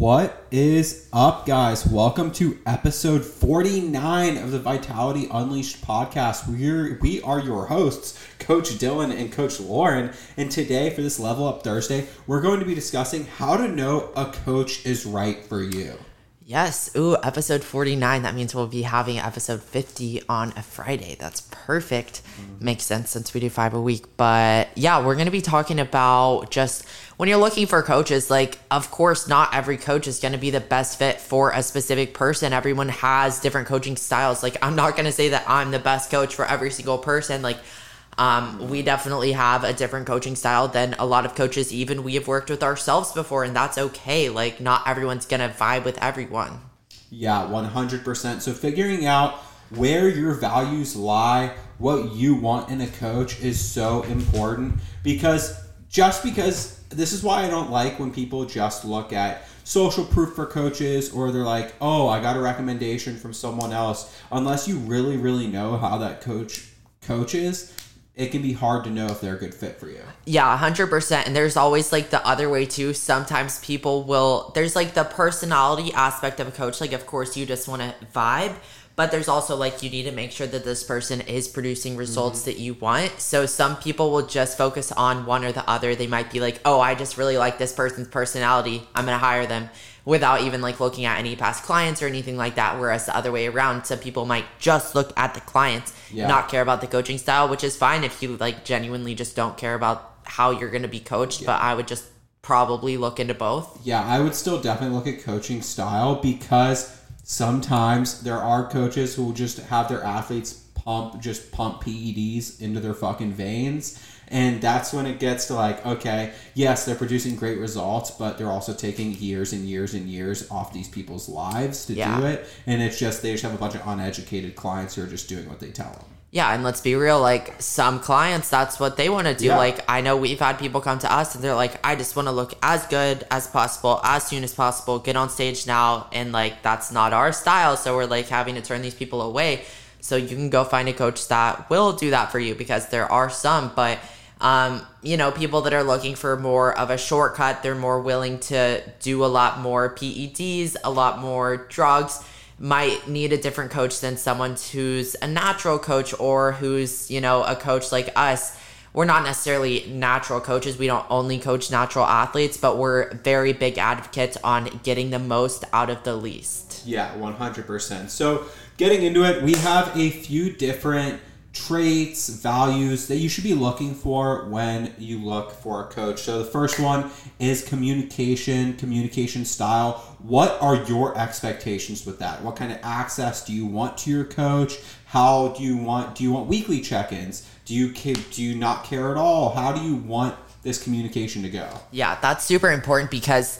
What is up, guys? Welcome to episode 49 of the Vitality Unleashed podcast. We're we are your hosts, Coach Dilan and Coach Lauren. And today, for this Level Up Thursday, we're going to be discussing how to know a coach is right for you. Yes. Ooh, episode 49. That means we'll be having episode 50 on a Friday. That's perfect. Mm-hmm. Makes sense since we do five a week. But yeah, we're going to be talking about just when you're looking for coaches, like, of course, not every coach is going to be the best fit for a specific person. Everyone has different coaching styles. Like, I'm not going to say that I'm the best coach for every single person. Like, um, we definitely have a different coaching style than a lot of coaches, even we have worked with ourselves before, and that's okay. Like, not everyone's gonna vibe with everyone. Yeah, 100%. So, figuring out where your values lie, what you want in a coach is so important because just because this is why I don't like when people just look at social proof for coaches or they're like, oh, I got a recommendation from someone else. Unless you really, really know how that coach coaches, it can be hard to know if they're a good fit for you. Yeah, 100%. And there's always like the other way too. Sometimes people will, there's like the personality aspect of a coach. Like, of course, you just want to vibe, but there's also like you need to make sure that this person is producing results mm-hmm. that you want. So some people will just focus on one or the other. They might be like, oh, I just really like this person's personality. I'm going to hire them without even like looking at any past clients or anything like that. Whereas the other way around, some people might just look at the clients, yeah. not care about the coaching style, which is fine if you like genuinely just don't care about how you're going to be coached. Yeah. But I would just probably look into both. Yeah, I would still definitely look at coaching style because sometimes there are coaches who will just have their athletes pump just pump PEDs into their fucking veins and that's when it gets to like, okay, yes, they're producing great results, but they're also taking years and years and years off these people's lives to yeah. do it. And it's just, they just have a bunch of uneducated clients who are just doing what they tell them. Yeah, and let's be real, like some clients, that's what they want to do. Yeah. Like, I know we've had people come to us and they're like, I just want to look as good as possible, as soon as possible, get on stage now. And like, that's not our style. So we're like having to turn these people away. So you can go find a coach that will do that for you because there are some, but um, you know, people that are looking for more of a shortcut, they're more willing to do a lot more PEDs, a lot more drugs, might need a different coach than someone who's a natural coach or who's, you know, a coach like us. We're not necessarily natural coaches. We don't only coach natural athletes, but we're very big advocates on getting the most out of the least. Yeah, 100%. So, getting into it, we have a few different traits, values that you should be looking for when you look for a coach. So the first one is communication, communication style. What are your expectations with that? What kind of access do you want to your coach? How do you want do you want weekly check-ins? Do you do you not care at all? How do you want this communication to go? Yeah, that's super important because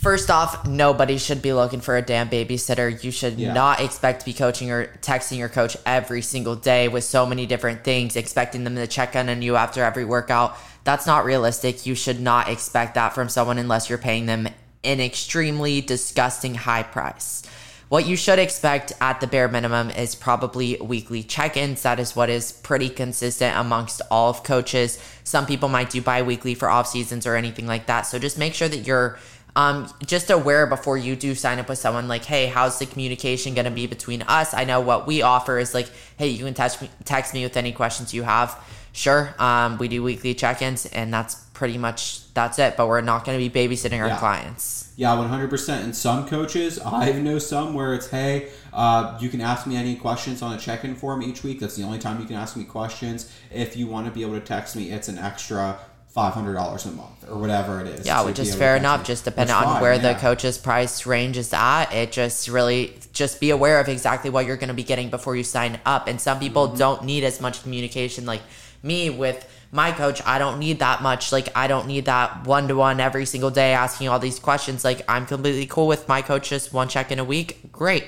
First off, nobody should be looking for a damn babysitter. You should yeah. not expect to be coaching or texting your coach every single day with so many different things, expecting them to check in on you after every workout. That's not realistic. You should not expect that from someone unless you're paying them an extremely disgusting high price. What you should expect at the bare minimum is probably weekly check ins. That is what is pretty consistent amongst all of coaches. Some people might do bi weekly for off seasons or anything like that. So just make sure that you're um, just aware before you do sign up with someone like hey how's the communication going to be between us? I know what we offer is like hey you can text me, text me with any questions you have. Sure um, we do weekly check-ins and that's pretty much that's it but we're not going to be babysitting our yeah. clients. Yeah 100% and some coaches i know some where it's hey uh, you can ask me any questions on a check-in form each week. That's the only time you can ask me questions. If you want to be able to text me it's an extra five hundred dollars a month or whatever it is. Yeah, which is fair enough. Just depending on where yeah. the coach's price range is at, it just really just be aware of exactly what you're going to be getting before you sign up. And some people mm-hmm. don't need as much communication. Like me with my coach, I don't need that much. Like I don't need that one to one every single day asking all these questions. Like I'm completely cool with my coach just one check in a week. Great.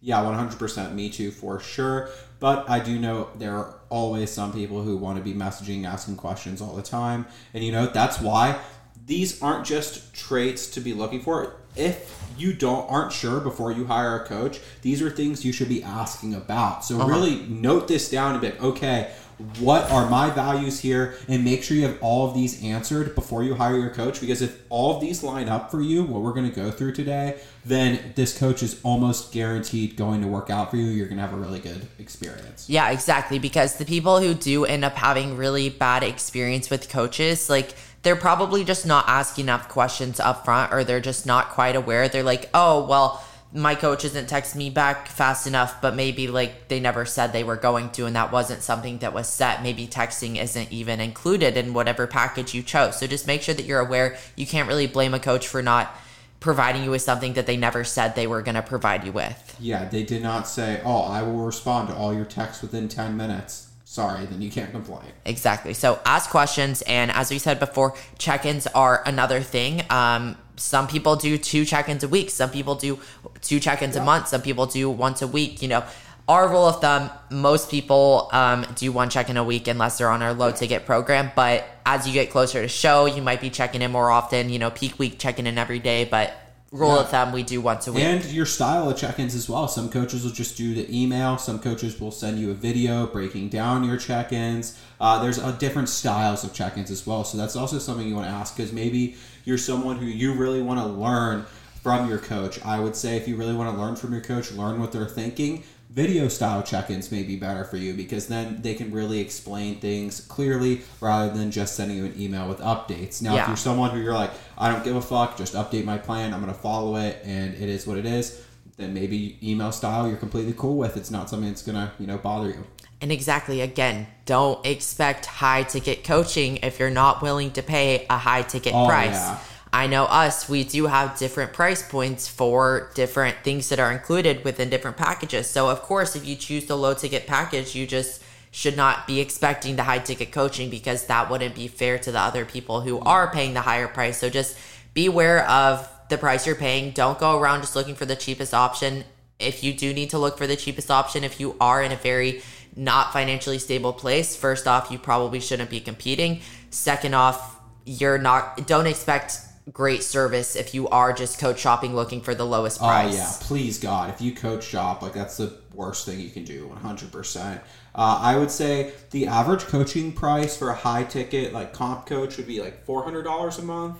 Yeah, one hundred percent. Me too, for sure. But I do know there are always some people who want to be messaging, asking questions all the time. And you know, that's why these aren't just traits to be looking for. If you don't aren't sure before you hire a coach, these are things you should be asking about. So uh-huh. really note this down and be like, okay, what are my values here and make sure you have all of these answered before you hire your coach because if all of these line up for you what we're going to go through today then this coach is almost guaranteed going to work out for you. You're going to have a really good experience. Yeah exactly because the people who do end up having really bad experience with coaches like they're probably just not asking enough questions up front or they're just not quite aware. They're like oh well my coach isn't texting me back fast enough, but maybe like they never said they were going to, and that wasn't something that was set. Maybe texting isn't even included in whatever package you chose. So just make sure that you're aware. You can't really blame a coach for not providing you with something that they never said they were going to provide you with. Yeah, they did not say, oh, I will respond to all your texts within 10 minutes sorry, then you can't complain. Exactly. So ask questions, and as we said before, check-ins are another thing. Um, some people do two check-ins a week. Some people do two check-ins yeah. a month. Some people do once a week. You know, our rule of thumb: most people um, do one check-in a week unless they're on our low-ticket program. But as you get closer to show, you might be checking in more often. You know, peak week checking in every day, but rule yeah. of thumb we do once a week. And your style of check-ins as well. Some coaches will just do the email. Some coaches will send you a video breaking down your check-ins. Uh, there's uh, different styles of check-ins as well. So that's also something you want to ask because maybe you're someone who you really want to learn from your coach. I would say if you really want to learn from your coach learn what they're thinking video style check-ins may be better for you because then they can really explain things clearly rather than just sending you an email with updates. Now yeah. if you're someone who you're like i don't give a fuck just update my plan i'm going to follow it and it is what it is then maybe email style you're completely cool with. It's not something that's going to you know bother you. And exactly again don't expect high ticket coaching if you're not willing to pay a high ticket oh, price. yeah I know us, we do have different price points for different things that are included within different packages. So, of course, if you choose the low ticket package, you just should not be expecting the high ticket coaching because that wouldn't be fair to the other people who are paying the higher price. So, just beware of the price you're paying. Don't go around just looking for the cheapest option. If you do need to look for the cheapest option, if you are in a very not financially stable place, first off, you probably shouldn't be competing. Second off, you're not, don't expect great service if you are just coach shopping looking for the lowest price. Oh yeah, please God, if you coach shop, like that's the worst thing you can do, one hundred percent. Uh, I would say the average coaching price for a high ticket like comp coach would be like four hundred dollars a month.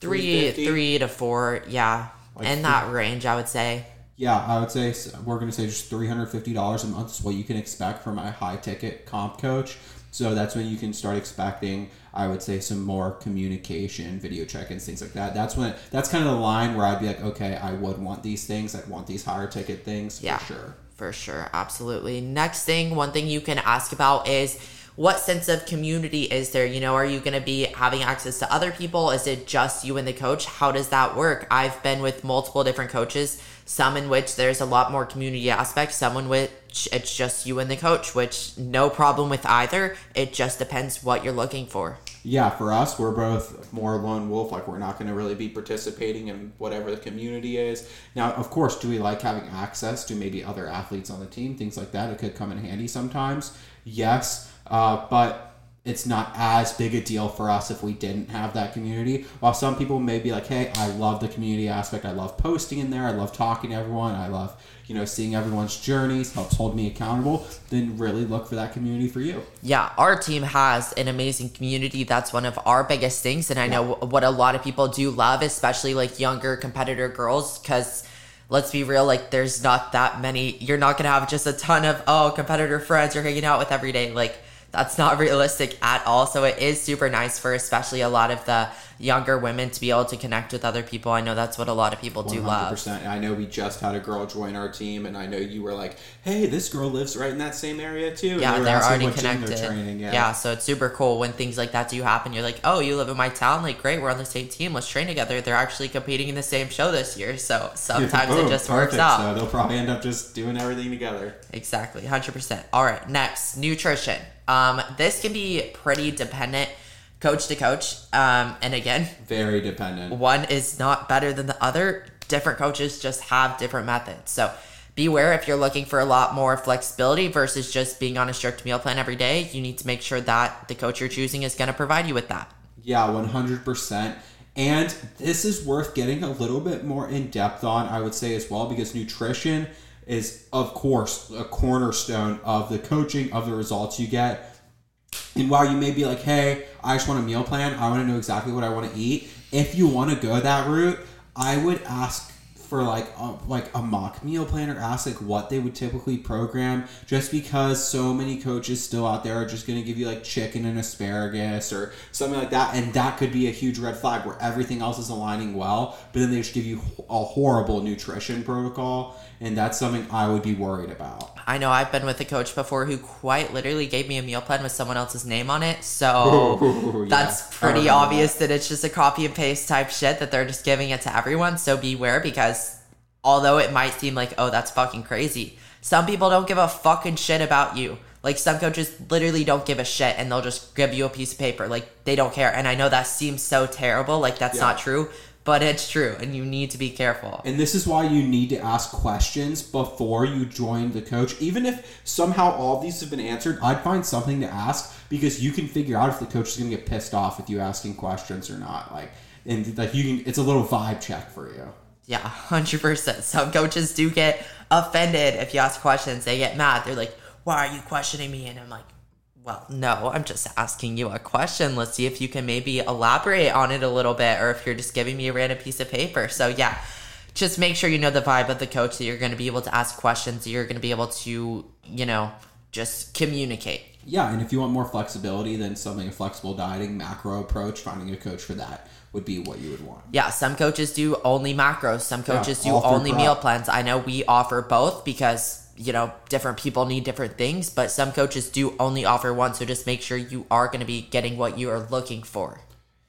Three, three to four, yeah, like in that range, I would say. Yeah, I would say we're going to say just three hundred fifty dollars a month is what you can expect from a high ticket comp coach. So that's when you can start expecting, I would say, some more communication, video check-ins, things like that. That's when that's kind of the line where I'd be like, okay, I would want these things. I'd want these higher ticket things yeah, for sure. For sure, absolutely. Next thing, one thing you can ask about is what sense of community is there? You know, are you going to be having access to other people? Is it just you and the coach? How does that work? I've been with multiple different coaches, some in which there's a lot more community aspect, some in which it's just you and the coach, which no problem with either. It just depends what you're looking for. Yeah, for us, we're both more lone wolf. Like, we're not going to really be participating in whatever the community is. Now, of course, do we like having access to maybe other athletes on the team? Things like that. It could come in handy sometimes. Yes uh, but it's not as big a deal for us if we didn't have that community. While some people may be like, "Hey, I love the community aspect. I love posting in there. I love talking to everyone. I love, you know, seeing everyone's journeys. Helps hold me accountable." Then really look for that community for you. Yeah, our team has an amazing community. That's one of our biggest things, and I know what a lot of people do love, especially like younger competitor girls, because let's be real, like there's not that many. You're not gonna have just a ton of oh competitor friends you're hanging out with every day, like that's not realistic at all. So it is super nice for especially a lot of the younger women to be able to connect with other people. I know that's what a lot of people do 100%. love. I know we just had a girl join our team, and I know you were like, "Hey, this girl lives right in that same area too." Yeah, they are already connected. Yeah. yeah, so it's super cool when things like that do happen. You're like, "Oh, you live in my town? Like, great, we're on the same team. Let's train together." They're actually competing in the same show this year, so sometimes it just perfect. works out. So they'll probably end up just doing everything together. Exactly, hundred percent. All right, next nutrition. Um, this can be pretty dependent coach to coach. Um, and again, very dependent. One is not better than the other. Different coaches just have different methods. So beware if you're looking for a lot more flexibility versus just being on a strict meal plan every day. You need to make sure that the coach you're choosing is going to provide you with that. Yeah, 100%. And this is worth getting a little bit more in depth on, I would say, as well, because nutrition is, of course, a cornerstone of the coaching, of the results you get And while you may be like, hey, I just want a meal plan, I want to know exactly what I want to eat. If you want to go that route, I would ask for like a, like a mock meal plan or ask like what they would typically program just because so many coaches still out there are just going to give you like chicken and asparagus or something like that and that could be a huge red flag where everything else is aligning well but then they just give you a horrible nutrition protocol and that's something I would be worried about. I know I've been with a coach before who quite literally gave me a meal plan with someone else's name on it. So Ooh, that's yeah. pretty obvious that. that it's just a copy and paste type shit that they're just giving it to everyone. So beware because although it might seem like, oh, that's fucking crazy, some people don't give a fucking shit about you. Like some coaches literally don't give a shit and they'll just give you a piece of paper. Like they don't care. And I know that seems so terrible. Like that's yeah. not true but it's true and you need to be careful. And this is why you need to ask questions before you join the coach. Even if somehow all these have been answered, I'd find something to ask because you can figure out if the coach is going to get pissed off with you asking questions or not. Like and like you can it's a little vibe check for you. Yeah, 100%. Some coaches do get offended if you ask questions. They get mad. They're like, "Why are you questioning me?" And I'm like, well, no, I'm just asking you a question. Let's see if you can maybe elaborate on it a little bit or if you're just giving me a random piece of paper. So, yeah, just make sure you know the vibe of the coach that you're going to be able to ask questions, that you're going to be able to, you know, just communicate. Yeah, and if you want more flexibility, then something a flexible dieting macro approach, finding a coach for that would be what you would want. Yeah, some coaches do only macros, some coaches yeah, do only meal plans. I know we offer both because you know, different people need different things, but some coaches do only offer one. So just make sure you are going to be getting what you are looking for.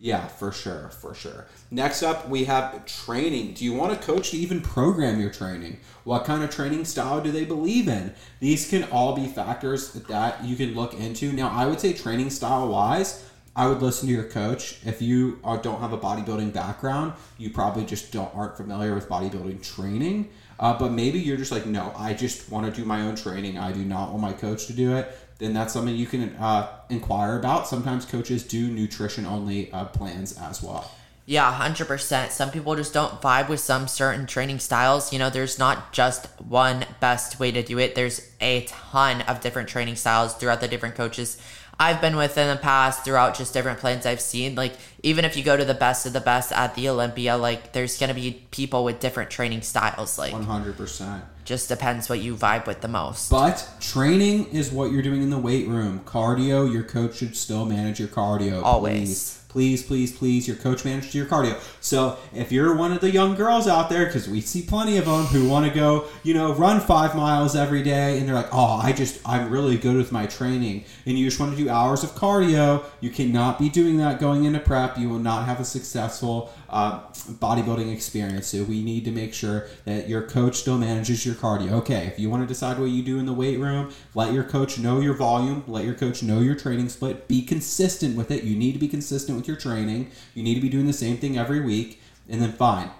Yeah, for sure, for sure. Next up, we have training. Do you want a coach to even program your training? What kind of training style do they believe in? These can all be factors that you can look into. Now, I would say training style wise, I would listen to your coach. If you don't have a bodybuilding background, you probably just don't aren't familiar with bodybuilding training. Uh, but maybe you're just like, no, I just want to do my own training. I do not want my coach to do it. Then that's something you can uh, inquire about. Sometimes coaches do nutrition only uh, plans as well. Yeah, 100%. Some people just don't vibe with some certain training styles. You know, there's not just one best way to do it, there's a ton of different training styles throughout the different coaches. I've been with in the past throughout just different plans I've seen. Like even if you go to the best of the best at the Olympia, like there's gonna be people with different training styles. Like one hundred percent. Just depends what you vibe with the most. But training is what you're doing in the weight room. Cardio, your coach should still manage your cardio. Always. Please please, please, please, your coach manages your cardio. So if you're one of the young girls out there, because we see plenty of them who want to go, you know, run five miles every day, and they're like, oh, I just, I'm really good with my training, and you just want to do hours of cardio, you cannot be doing that going into prep. You will not have a successful uh, bodybuilding experience. So we need to make sure that your coach still manages your cardio. Okay, if you want to decide what you do in the weight room, let your coach know your volume, let your coach know your training split, be consistent with it. You need to be consistent with your training. You need to be doing the same thing every week, and then fine.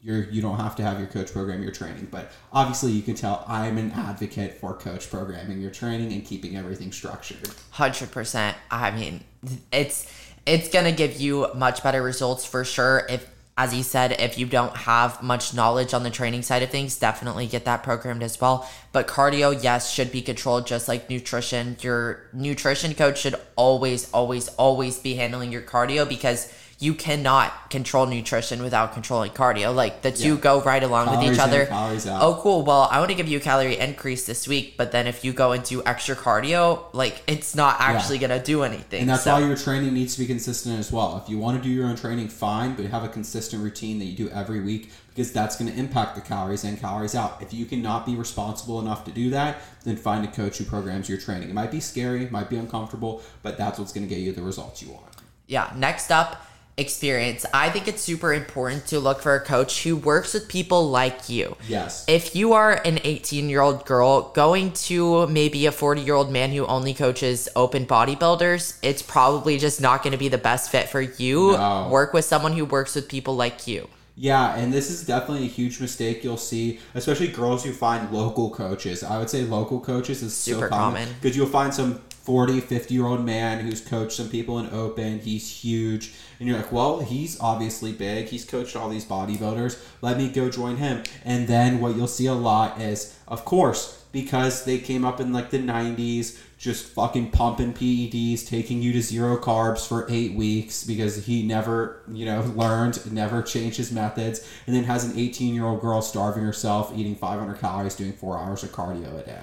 You're, you don't have to have your coach program your training, but obviously you can tell I'm an advocate for coach programming your training and keeping everything structured. Hundred percent. I mean, it's it's gonna give you much better results for sure if as you said, if you don't have much knowledge on the training side of things, definitely get that programmed as well. But cardio, yes, should be controlled just like nutrition. Your nutrition coach should always, always, always be handling your cardio because you cannot control nutrition without controlling cardio. Like the two yeah. go right along calories with each other. Oh, cool. Well, I want to give you a calorie increase this week, but then if you go into extra cardio, like it's not actually yeah. going to do anything. And that's so. why your training needs to be consistent as well. If you want to do your own training, fine, but have a consistent routine that you do every week because that's going to impact the calories in, calories out. If you cannot be responsible enough to do that, then find a coach who programs your training. It might be scary, might be uncomfortable, but that's what's going to get you the results you want. Yeah. Next up, experience, I think it's super important to look for a coach who works with people like you. Yes. If you are an 18 year old girl going to maybe a 40 year old man who only coaches open bodybuilders, it's probably just not going to be the best fit for you. No. Work with someone who works with people like you. Yeah, and this is definitely a huge mistake you'll see, especially girls who find local coaches. I would say local coaches is super so common because you'll find some 40, 50 year old man who's coached some people in open. He's huge. And you're like, well, he's obviously big. He's coached all these bodybuilders. Let me go join him. And then what you'll see a lot is, of course, because they came up in like the 90s, just fucking pumping PEDs, taking you to zero carbs for eight weeks because he never, you know, learned, never changed his methods, and then has an 18 year old girl starving herself, eating 500 calories, doing four hours of cardio a day.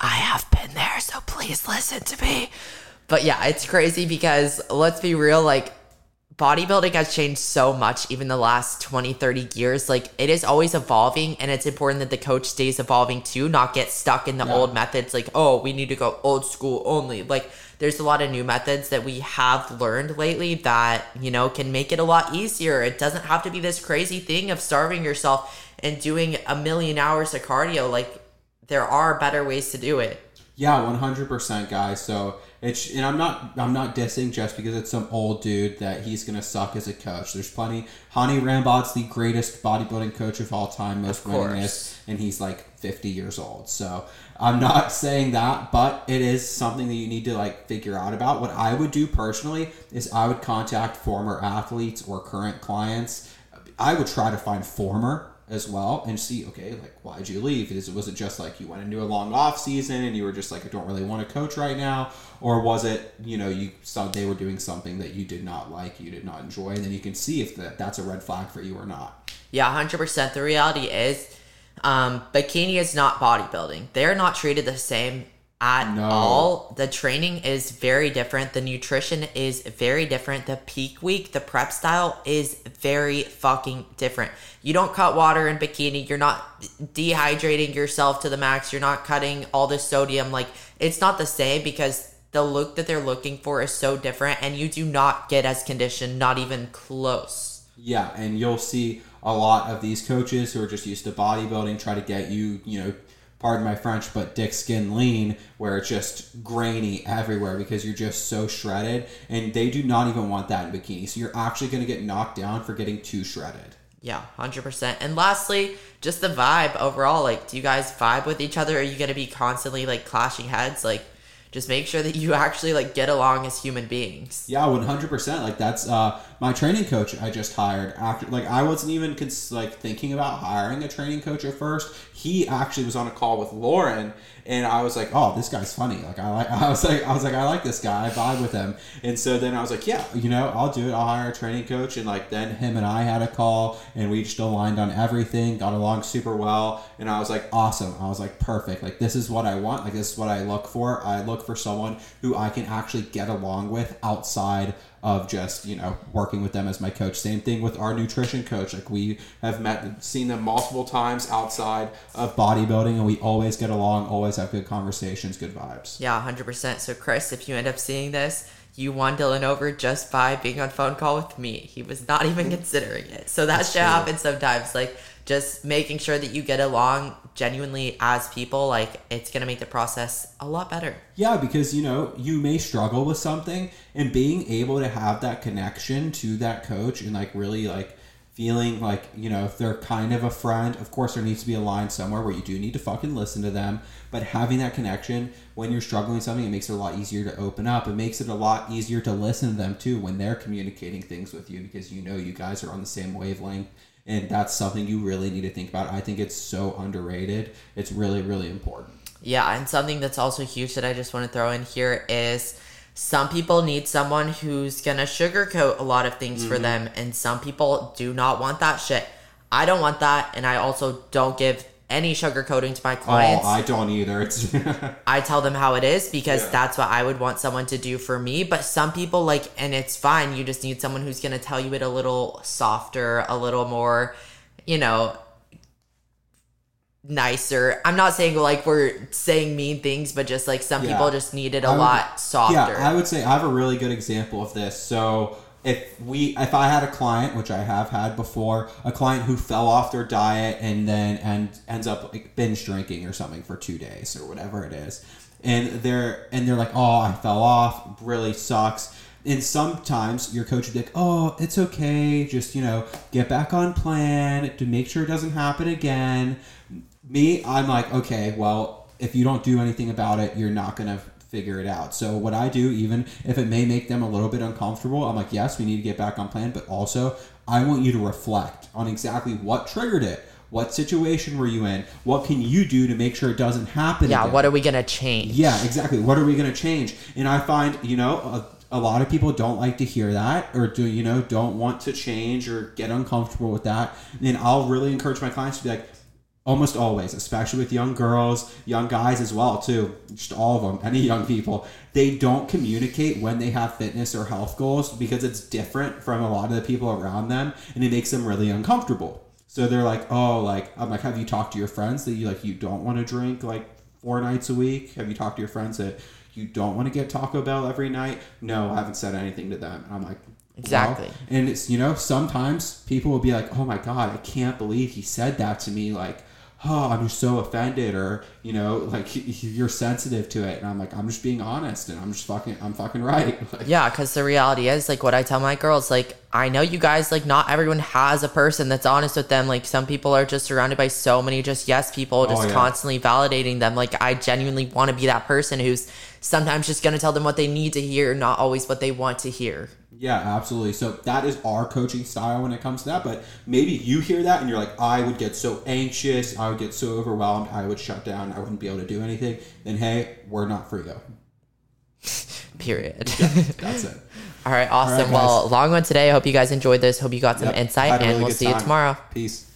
I have been there, so please listen to me. But yeah, it's crazy because let's be real, like bodybuilding has changed so much even the last 20 30 years like it is always evolving and it's important that the coach stays evolving too not get stuck in the yeah. old methods like oh we need to go old school only like there's a lot of new methods that we have learned lately that you know can make it a lot easier it doesn't have to be this crazy thing of starving yourself and doing a million hours of cardio like there are better ways to do it. Yeah, one hundred percent, guys. So it's and I'm not I'm not dissing just because it's some old dude that he's gonna suck as a coach. There's plenty. Hany Rambod's the greatest bodybuilding coach of all time, most winningest, and he's like 50 years old. So I'm not saying that, but it is something that you need to like figure out about. What I would do personally is I would contact former athletes or current clients. I would try to find former as well and see okay like why'd you leave? Is was it just like you went into a long off season and you were just like i don't really want to coach right now? Or was it you know you saw they were doing something that you did not like you did not enjoy and then you can see if that that's a red flag for you or not. Yeah 100% the reality is um, bikini is not bodybuilding. They're not treated the same at no. all. The training is very different. The nutrition is very different. The peak week, the prep style is very fucking different. You don't cut water in bikini. You're not dehydrating yourself to the max. You're not cutting all the sodium. Like, it's not the same because the look that they're looking for is so different and you do not get as conditioned, not even close. Yeah, and you'll see a lot of these coaches who are just used to bodybuilding try to get you, you know, pardon my French, but dick skin lean, where it's just grainy everywhere because you're just so shredded. And they do not even want that in bikini. So you're actually going to get knocked down for getting too shredded. Yeah, 100%. And lastly, just the vibe overall. Like, do you guys vibe with each other? Are you going to be constantly like clashing heads? Like, just make sure that you actually like get along as human beings. Yeah, 100%. Like, that's, uh, my training coach I just hired after like I wasn't even cons- like thinking about hiring a training coach at first. He actually was on a call with Lauren and I was like, "Oh, this guy's funny." Like I like I was like I was like I like this guy. I vibe with him. And so then I was like, "Yeah, you know, I'll do it. I'll hire a training coach." And like then him and I had a call and we just aligned on everything, got along super well, and I was like, "Awesome." I was like, "Perfect. Like this is what I want. Like this is what I look for. I look for someone who I can actually get along with outside of just you know working with them as my coach. Same thing with our nutrition coach. Like we have met seen them multiple times outside of bodybuilding and we always get along always have good conversations good vibes. Yeah 100% so chris if you end up seeing this you won Dilan over just by being on phone call with me. He was not even mm. considering it. So that That's shit happens sometimes. Like just making sure that you get along genuinely as people, like it's gonna make the process a lot better. Yeah, because you know, you may struggle with something and being able to have that connection to that coach and like really like feeling like, you know, if they're kind of a friend, of course there needs to be a line somewhere where you do need to fucking listen to them. But having that connection when you're struggling with something, it makes it a lot easier to open up. It makes it a lot easier to listen to them too when they're communicating things with you because you know you guys are on the same wavelength and that's something you really need to think about. I think it's so underrated. It's really really important. Yeah, and something that's also huge that I just want to throw in here is some people need someone who's gonna sugarcoat a lot of things mm-hmm. for them, and some people do not want that shit. I don't want that, and I also don't give any sugarcoating to my clients. Oh, I don't either. It's I tell them how it is because yeah. that's what I would want someone to do for me. But some people like, and it's fine. You just need someone who's gonna tell you it a little softer, a little more, you know, nicer. I'm not saying like we're saying mean things, but just like some yeah. people just need it a would, lot softer. Yeah, I would say I have a really good example of this. So if we if I had a client, which I have had before, a client who fell off their diet and then and ends up like binge drinking or something for two days or whatever it is, and they're and they're like, oh, I fell off, really sucks. And sometimes your coach would be like, oh, it's okay, just you know, get back on plan to make sure it doesn't happen again. Me, I'm like, okay, well, if you don't do anything about it, you're not gonna figure it out. So what I do, even if it may make them a little bit uncomfortable, I'm like, yes, we need to get back on plan, but also I want you to reflect on exactly what triggered it. What situation were you in? What can you do to make sure it doesn't happen? Yeah, again? what are we gonna change? Yeah, exactly. What are we going to change? And I find, you know, a, a lot of people don't like to hear that or do, you know, don't want to change or get uncomfortable with that. And I'll really encourage my clients to be like, almost always, especially with young girls, young guys as well, too, just all of them, any young people, they don't communicate when they have fitness or health goals because it's different from a lot of the people around them and it makes them really uncomfortable. So they're like, oh, like I'm like, have you talked to your friends that you like you don't want to drink like four nights a week? Have you talked to your friends that you don't want to get Taco Bell every night? No, I haven't said anything to them. And I'm like, Exactly. well, and it's you know sometimes people will be like, oh my god, I can't believe he said that to me. Like, oh, I'm just so offended, or you know, like you're sensitive to it, and I'm like, I'm just being honest, and I'm just fucking, I'm fucking right. Like, Yeah, because the reality is, like, what I tell my girls, like, I know you guys, like, not everyone has a person that's honest with them. Like, some people are just surrounded by so many just yes people, oh, just Oh, yeah. constantly validating them. Like, I genuinely want to be that person who's sometimes just going to tell them what they need to hear, not always what they want to hear. Yeah, absolutely. So that is our coaching style when it comes to that. But maybe you hear that and you're like, I would get so anxious, I would get so overwhelmed, I would shut down, I wouldn't be able to do anything. Then hey, we're not for you. Period. That's it. All right, awesome. guys. well, long one today. I hope you guys enjoyed this. Hope you got some Yep. insight, and really we'll see you tomorrow. Peace.